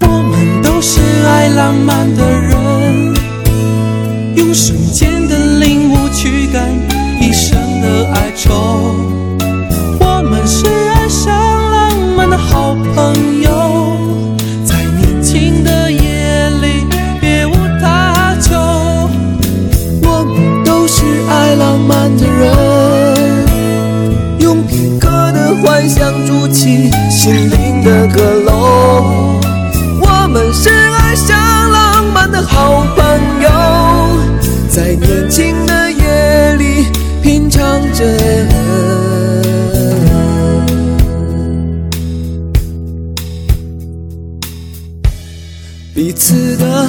我们都是爱浪漫的人，用瞬间的领悟驱赶一生的哀愁。我们是爱上浪漫的好朋友，在年轻的夜里别无他求。我们都是爱浪漫的人，用片刻的幻想筑起心灵的阁楼。好朋友，在年轻的夜里品尝着。彼此的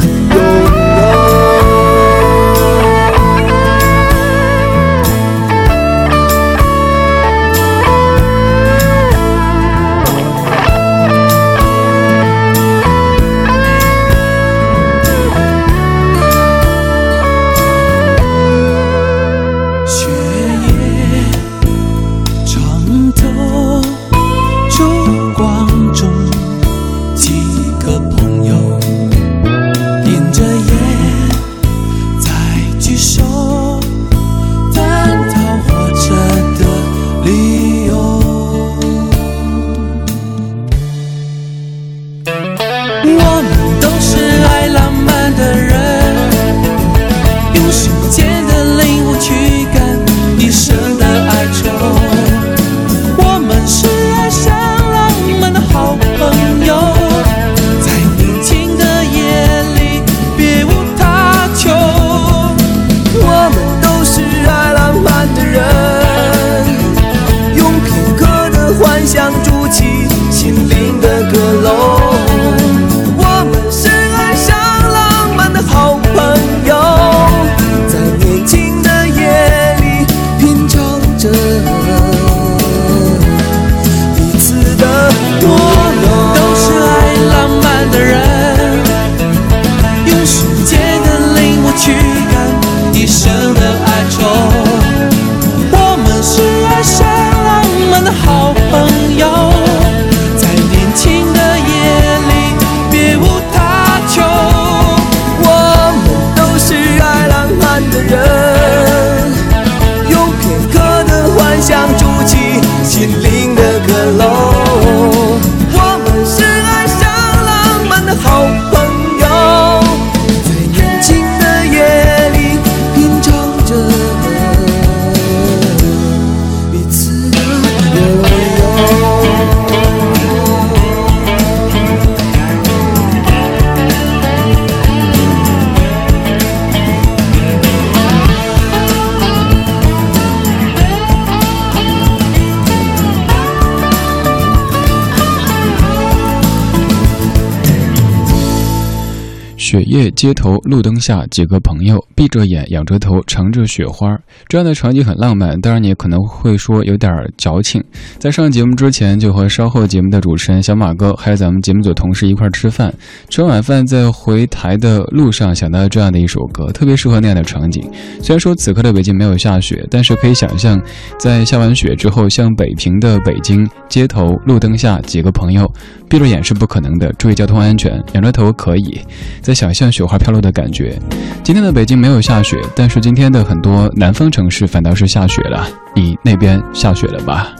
雪夜街头路灯下，几个朋友闭着眼，仰着头，尝着雪花。这样的场景很浪漫，当然你可能会说有点矫情。在上节目之前，就和稍后节目的主持人小马哥，还有咱们节目组同事一块儿吃饭。吃完晚饭，在回台的路上想到这样的一首歌，特别适合那样的场景。虽然说此刻的北京没有下雪，但是可以想象，在下完雪之后，像北平的北京街头路灯下，几个朋友闭着眼是不可能的，注意交通安全，仰着头可以。在想象雪花飘落的感觉。今天的北京没有下雪，但是今天的很多南方城市反倒是下雪了。你那边下雪了吧？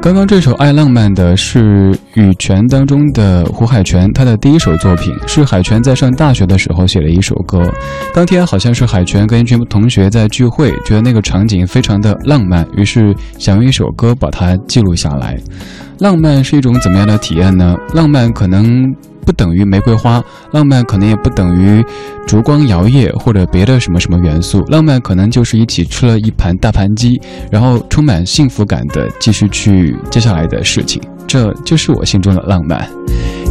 刚刚这首《爱浪漫》的是羽泉当中的胡海泉，他的第一首作品是海泉在上大学的时候写的一首歌。当天好像是海泉跟一群同学在聚会，觉得那个场景非常的浪漫，于是想用一首歌把它记录下来。浪漫是一种怎么样的体验呢？浪漫可能不等于玫瑰花，浪漫可能也不等于烛光摇曳或者别的什么什么元素，浪漫可能就是一起吃了一盘大盘鸡，然后充满幸福感的继续去接下来的事情，这就是我心中的浪漫。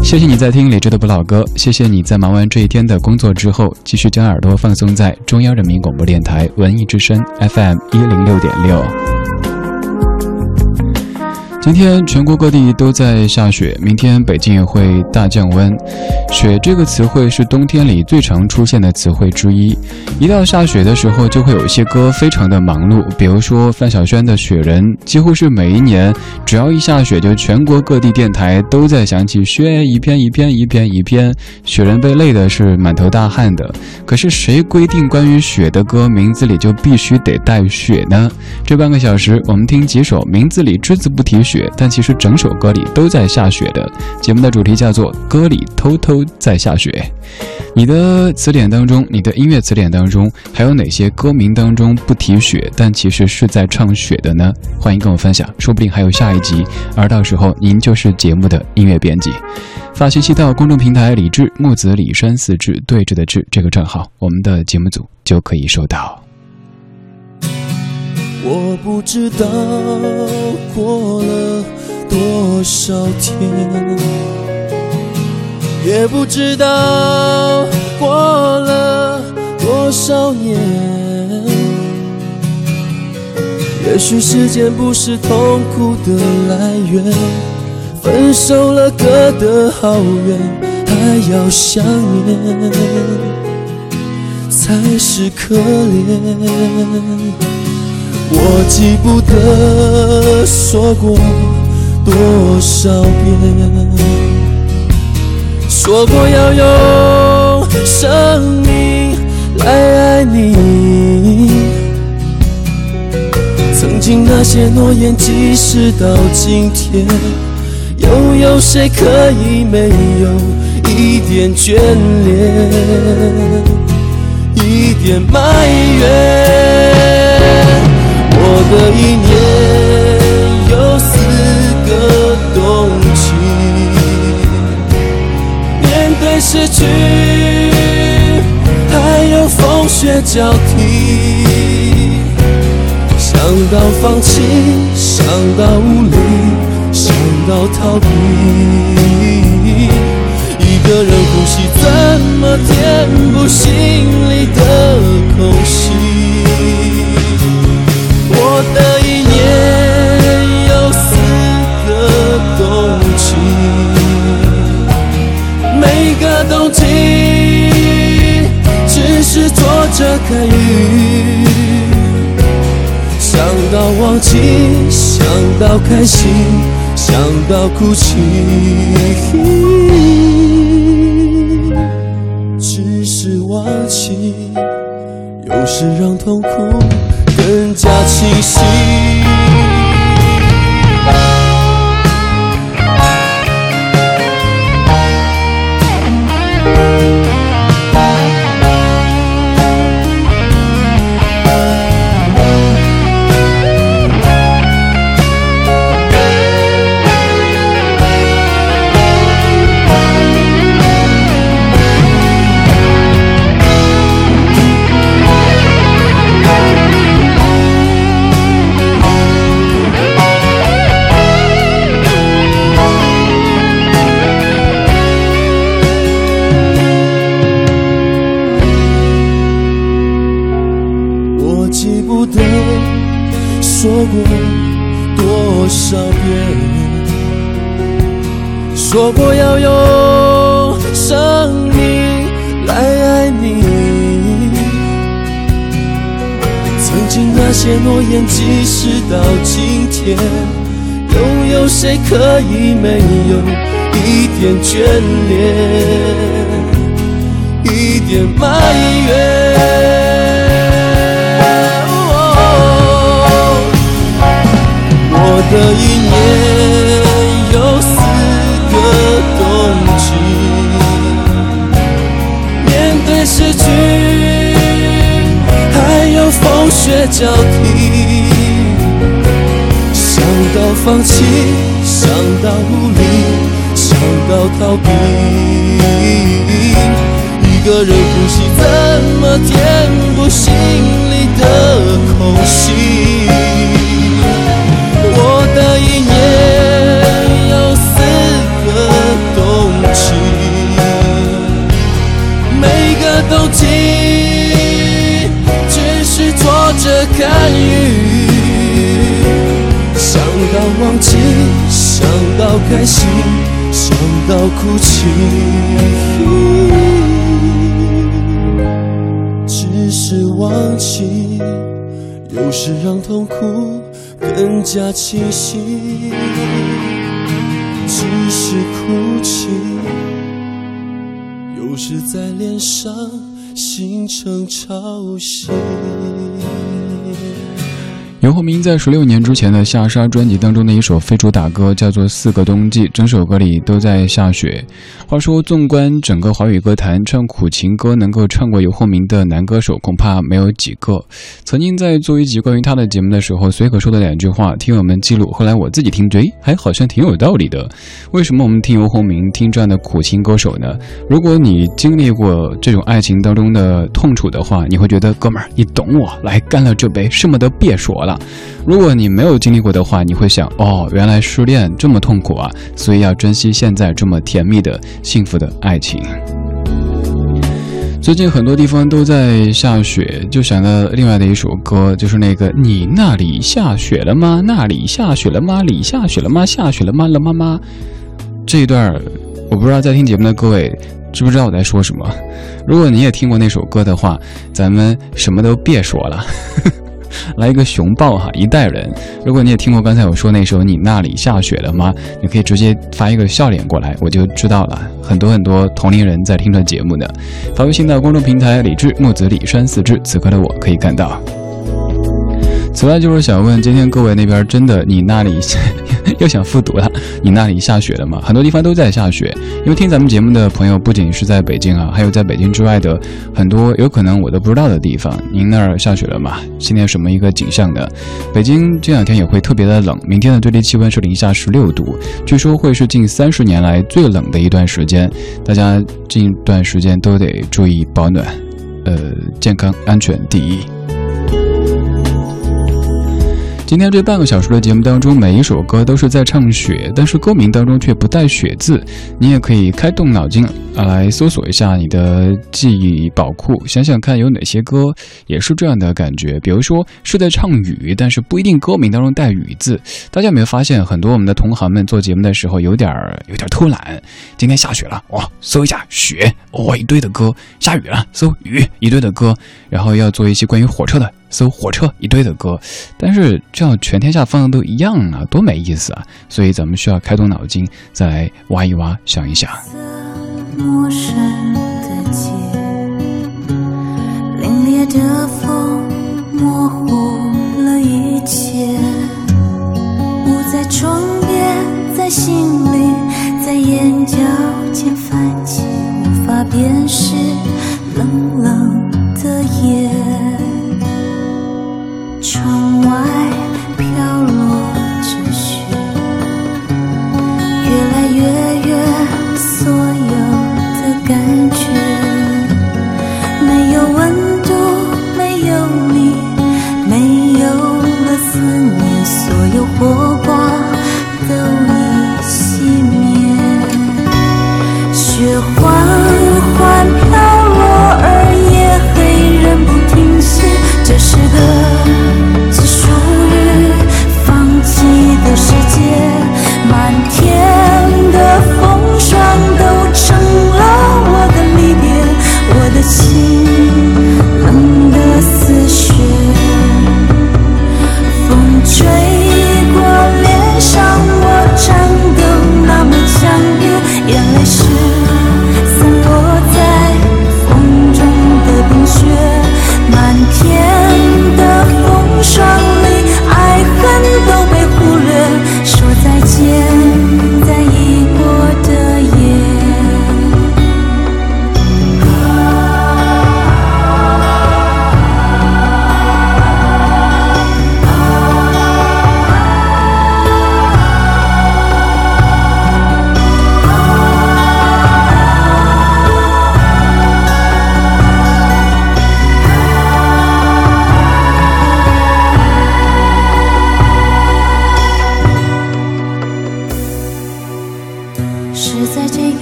谢谢你在听理智的不老歌，谢谢你在忙完这一天的工作之后，继续将耳朵放松在中央人民广播电台文艺之声 FM 一零六点六。今天全国各地都在下雪，明天北京也会大降温。雪这个词汇是冬天里最常出现的词汇之一。一到下雪的时候，就会有一些歌非常的忙碌，比如说范晓萱的《雪人》，几乎是每一年只要一下雪，就全国各地电台都在响起雪一片一片一片一片，雪人被累的是满头大汗的。可是谁规定关于雪的歌名字里就必须得带雪呢？这半个小时，我们听几首名字里只字不提雪，但其实整首歌里都在下雪的。节目的主题叫做《歌里偷偷在下雪》。你的词典当中，你的音乐词典当中，还有哪些歌名当中不提雪，但其实是在唱雪的呢？欢迎跟我分享，说不定还有下一集，而到时候您就是节目的音乐编辑。发信息到公众平台“李志木子李山四志对峙的志”这个账号，我们的节目组就可以收到。我不知道过了多少天，也不知道过了多少年。也许时间不是痛苦的来源，分手了，隔得好远，还要想念，才是可怜。我记不得说过多少遍，说过要用生命来爱你。曾经那些诺言，即使到今天，又有谁可以没有一点眷恋，一点埋怨？我的一年有四个冬季，面对失去，还有风雪交替。想到放弃，想到无力，想到逃避，一个人呼吸，怎么填补心里的空隙？我的一年有四个冬季，每个冬季只是坐着看雨，想到忘记，想到开心，想到哭泣，只是忘记，有时让痛苦。更加清晰。说过多少遍，说过要用生命来爱你，曾经那些诺言，即使到今天，又有谁可以没有一点眷恋，一点埋怨？这一年有四个。冬季，面对失去，还有风雪交替。想到放弃，想到无力，想到逃避。一个人呼吸，怎么填补心里的空隙？个冬季，只是坐着看雨，想到忘记，想到开心，想到哭泣。只是忘记，有时让痛苦更加清晰。只是哭泣，有时在脸上形成潮汐。游鸿明在十六年之前的《下沙》专辑当中的一首非主打歌叫做《四个冬季》，整首歌里都在下雪。话说，纵观整个华语歌坛，唱苦情歌能够唱过游鸿明的男歌手，恐怕没有几个。曾经在做一集关于他的节目的时候，随口说的两句话，听友们记录。后来我自己听追，还好像挺有道理的。为什么我们听游鸿明，听这样的苦情歌手呢？如果你经历过这种爱情当中的痛楚的话，你会觉得哥们儿，你懂我，来干了这杯，什么都别说了。如果你没有经历过的话，你会想哦，原来失恋这么痛苦啊，所以要珍惜现在这么甜蜜的幸福的爱情。最近很多地方都在下雪，就想到另外的一首歌，就是那个“你那里下雪了吗？那里下雪了吗？里下雪了吗？下雪了吗？了妈妈。”这一段，我不知道在听节目的各位知不知道我在说什么。如果你也听过那首歌的话，咱们什么都别说了。来一个熊抱哈，一代人。如果你也听过刚才我说那首《你那里下雪了吗》，你可以直接发一个笑脸过来，我就知道了。很多很多同龄人在听着节目呢。发微信到公众平台李志木子李山四志，此刻的我可以看到。此外，就是想问，今天各位那边真的你那里 又想复读了？你那里下雪了吗？很多地方都在下雪，因为听咱们节目的朋友不仅是在北京啊，还有在北京之外的很多有可能我都不知道的地方。您那儿下雪了吗？今天什么一个景象呢？北京这两天也会特别的冷，明天的最低气温是零下十六度，据说会是近三十年来最冷的一段时间，大家近一段时间都得注意保暖，呃，健康安全第一。今天这半个小时的节目当中，每一首歌都是在唱雪，但是歌名当中却不带雪字。你也可以开动脑筋，来搜索一下你的记忆宝库，想想看有哪些歌也是这样的感觉。比如说是在唱雨，但是不一定歌名当中带雨字。大家有没有发现，很多我们的同行们做节目的时候有点有点偷懒？今天下雪了，哇，搜一下雪，哇，一堆的歌；下雨了，搜雨，一堆的歌。然后要做一些关于火车的。搜火车一堆的歌，但是这样全天下放的都一样啊，多没意思啊！所以咱们需要开动脑筋，再来挖一挖，想一想。陌生的街，凛冽的风模糊了一切，雾在窗边，在心里，在眼角间泛起，无法辨识冷冷的夜。窗外。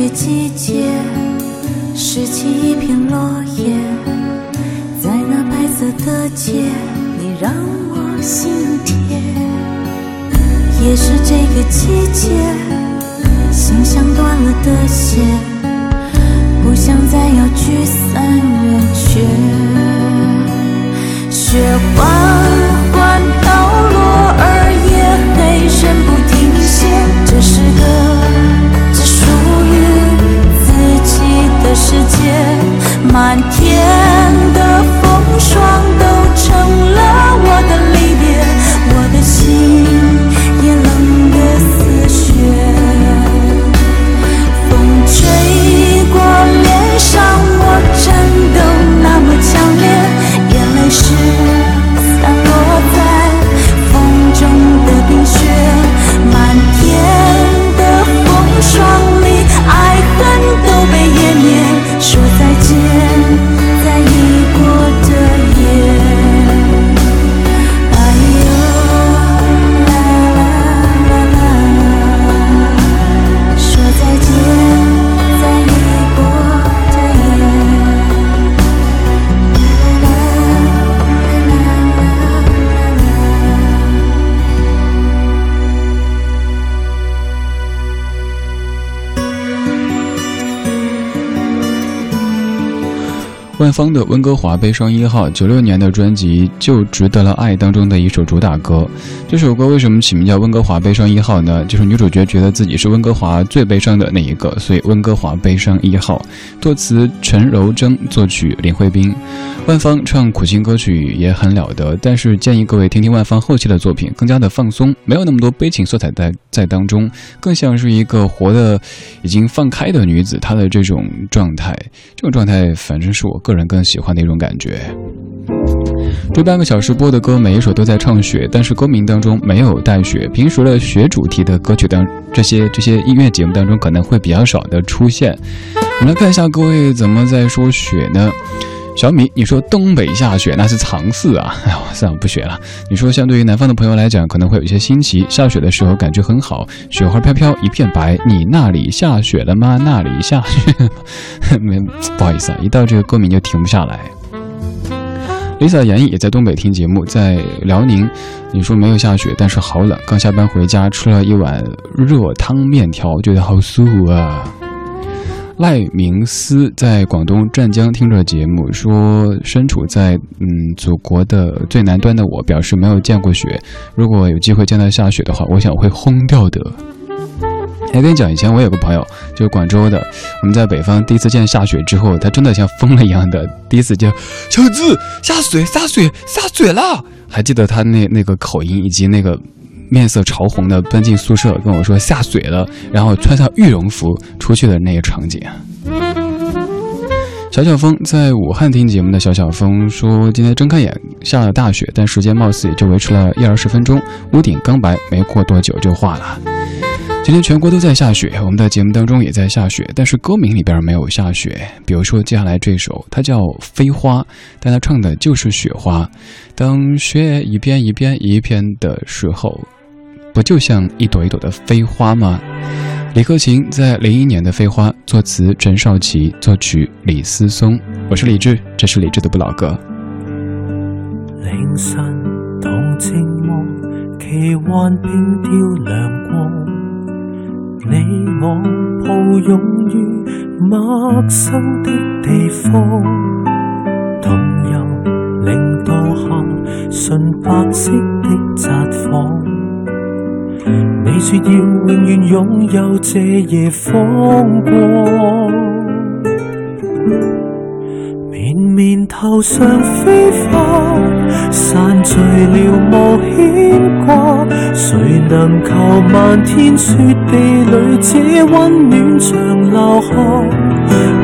季节，拾起一片落叶，在那白色的街，你让我心甜。也是这个季节，心像断了的线，不想再要聚散远去。雪花。界，满天万芳的《温哥华悲伤一号》，九六年的专辑就值得了爱当中的一首主打歌。这首歌为什么起名叫《温哥华悲伤一号》呢？就是女主角觉得自己是温哥华最悲伤的那一个，所以《温哥华悲伤一号》。作词陈柔贞，作曲林慧斌。万芳唱苦情歌曲也很了得，但是建议各位听听万芳后期的作品，更加的放松，没有那么多悲情色彩在在当中，更像是一个活的已经放开的女子，她的这种状态，这种状态反正是我。个人更喜欢的一种感觉。这半个小时播的歌，每一首都在唱雪，但是歌名当中没有带雪。平时的雪主题的歌曲当这些这些音乐节目当中，可能会比较少的出现。我们来看一下各位怎么在说雪呢？小米，你说东北下雪那是常事啊！哎呦，算了，不学了。你说，相对于南方的朋友来讲，可能会有一些新奇。下雪的时候感觉很好，雪花飘飘，一片白。你那里下雪了吗？那里下雪？没，不好意思啊，一到这个歌名就停不下来。Lisa 严艺也在东北听节目，在辽宁，你说没有下雪，但是好冷。刚下班回家，吃了一碗热汤面条，觉得好舒服啊。赖明思在广东湛江听着节目，说身处在嗯祖国的最南端的我，表示没有见过雪。如果有机会见到下雪的话，我想会轰掉的。还 跟你讲，以前我有个朋友，就是广州的，我们在北方第一次见下雪之后，他真的像疯了一样的，第一次叫小子下水下水下水了，还记得他那那个口音以及那个。面色潮红的奔进宿舍，跟我说下水了，然后穿上羽绒服出去的那个场景。小小峰在武汉听节目的小小峰说，今天睁开眼下了大雪，但时间貌似也就维持了一二十分钟，屋顶刚白，没过多久就化了。今天全国都在下雪，我们的节目当中也在下雪，但是歌名里边没有下雪。比如说接下来这首，它叫《飞花》，但它唱的就是雪花。当雪一片一片一片的时候。不就像一朵一朵的飞花吗？李克勤在零一年的《飞花》，作词陈少琪，作曲李思松。我是李志，这是李志的不老歌。凌晨同寂寞，奇幻冰雕亮光。你我抱拥于陌生的地方，同游零度下纯白色的札幌。你说要永远拥有这夜风光，绵绵头上飞花，散聚了无牵挂。谁能求漫天雪地里这温暖长留下？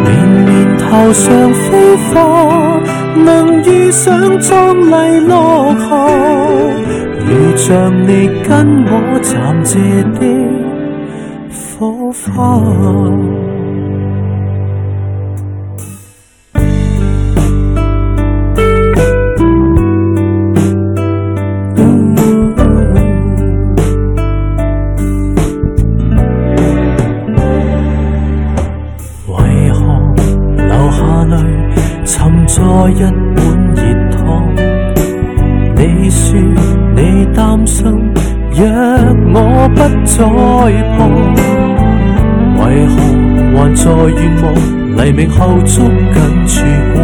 绵绵头上飞花，能遇上壮丽落霞。如像你跟我暂借的火花，再旁，为何还在愿望黎明后捉紧曙光？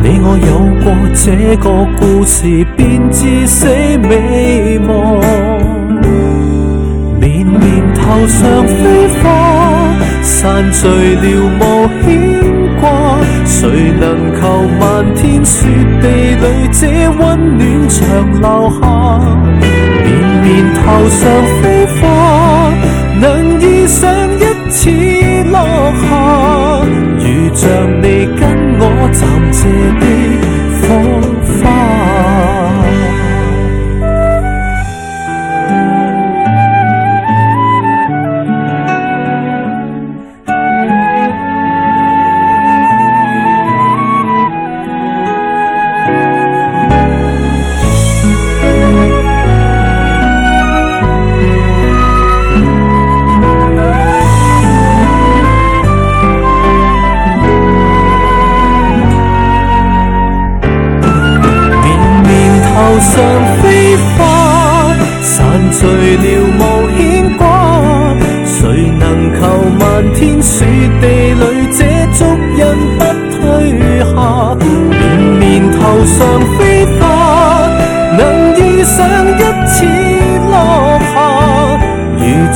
你我有过这个故事，便至死未忘。绵绵头上飞花，散聚了无牵挂。谁能求漫天雪地里这温暖长留下？绵绵头上飞花，能遇上一次落下，如像你跟我暂借的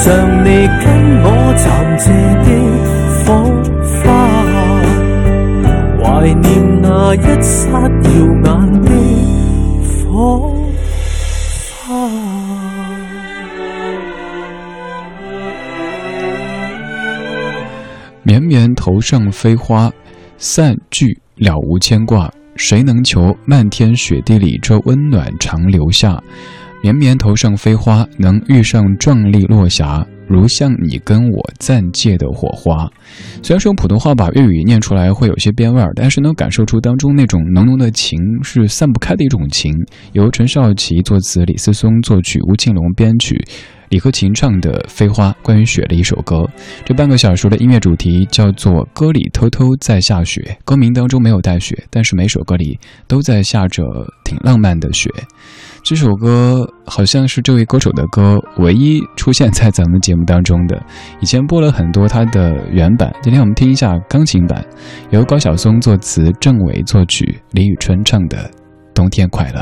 像你跟我暂借的火花怀念那一刹耀眼的火花绵绵头上飞花散聚了无牵挂。谁能求漫天雪地里这温暖长留下？绵绵头上飞花，能遇上壮丽落霞，如像你跟我暂借的火花。虽然说普通话把粤语念出来会有些变味儿，但是能感受出当中那种浓浓的情是散不开的一种情。由陈少琪作词，李思松作曲，吴庆隆编曲。李克勤唱的《飞花》，关于雪的一首歌。这半个小时的音乐主题叫做《歌里偷偷在下雪》，歌名当中没有带雪，但是每首歌里都在下着挺浪漫的雪。这首歌好像是这位歌手的歌唯一出现在咱们节目当中的。以前播了很多他的原版，今天我们听一下钢琴版，由高晓松作词，郑伟作曲，李宇春唱的《冬天快乐》。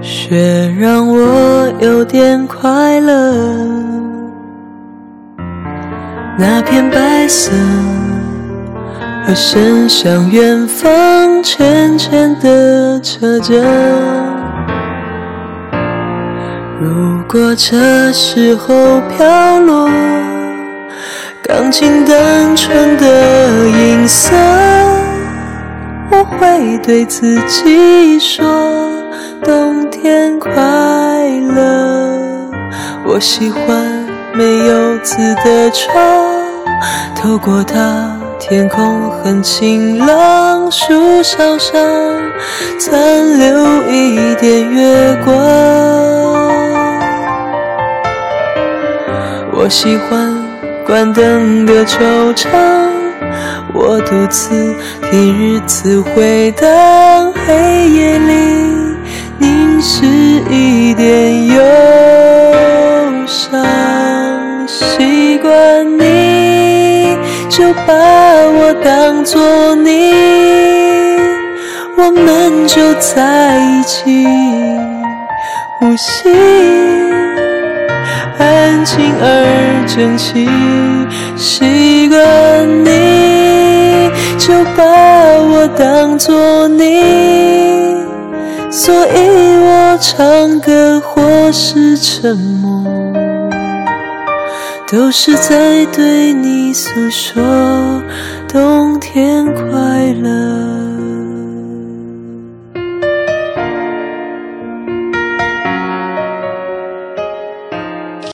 雪让我有点快乐，那片白色和伸向远方浅浅的车辙。如果这时候飘落，钢琴单纯的音色，我会对自己说。冬天快乐，我喜欢没有字的窗，透过它，天空很晴朗，树梢上残留一点月光。我喜欢关灯的惆怅，我独自听日子回荡，黑夜里。凝视一点忧伤，习惯你就把当作你，我们就在一起呼吸，安静而整齐。习惯你就把我当作你。所以我唱歌或是沉默，都是在对你诉说冬天快乐。